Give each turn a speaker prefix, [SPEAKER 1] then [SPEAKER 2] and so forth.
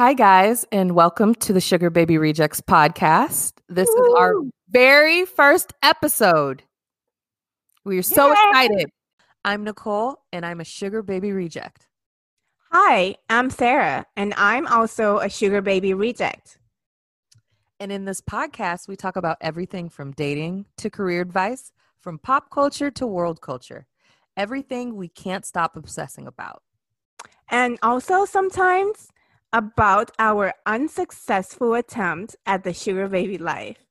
[SPEAKER 1] Hi, guys, and welcome to the Sugar Baby Rejects podcast. This Woo! is our very first episode. We are so Yay! excited. I'm Nicole, and I'm a Sugar Baby Reject.
[SPEAKER 2] Hi, I'm Sarah, and I'm also a Sugar Baby Reject.
[SPEAKER 1] And in this podcast, we talk about everything from dating to career advice, from pop culture to world culture, everything we can't stop obsessing about.
[SPEAKER 2] And also sometimes about our unsuccessful attempt at the sugar baby life.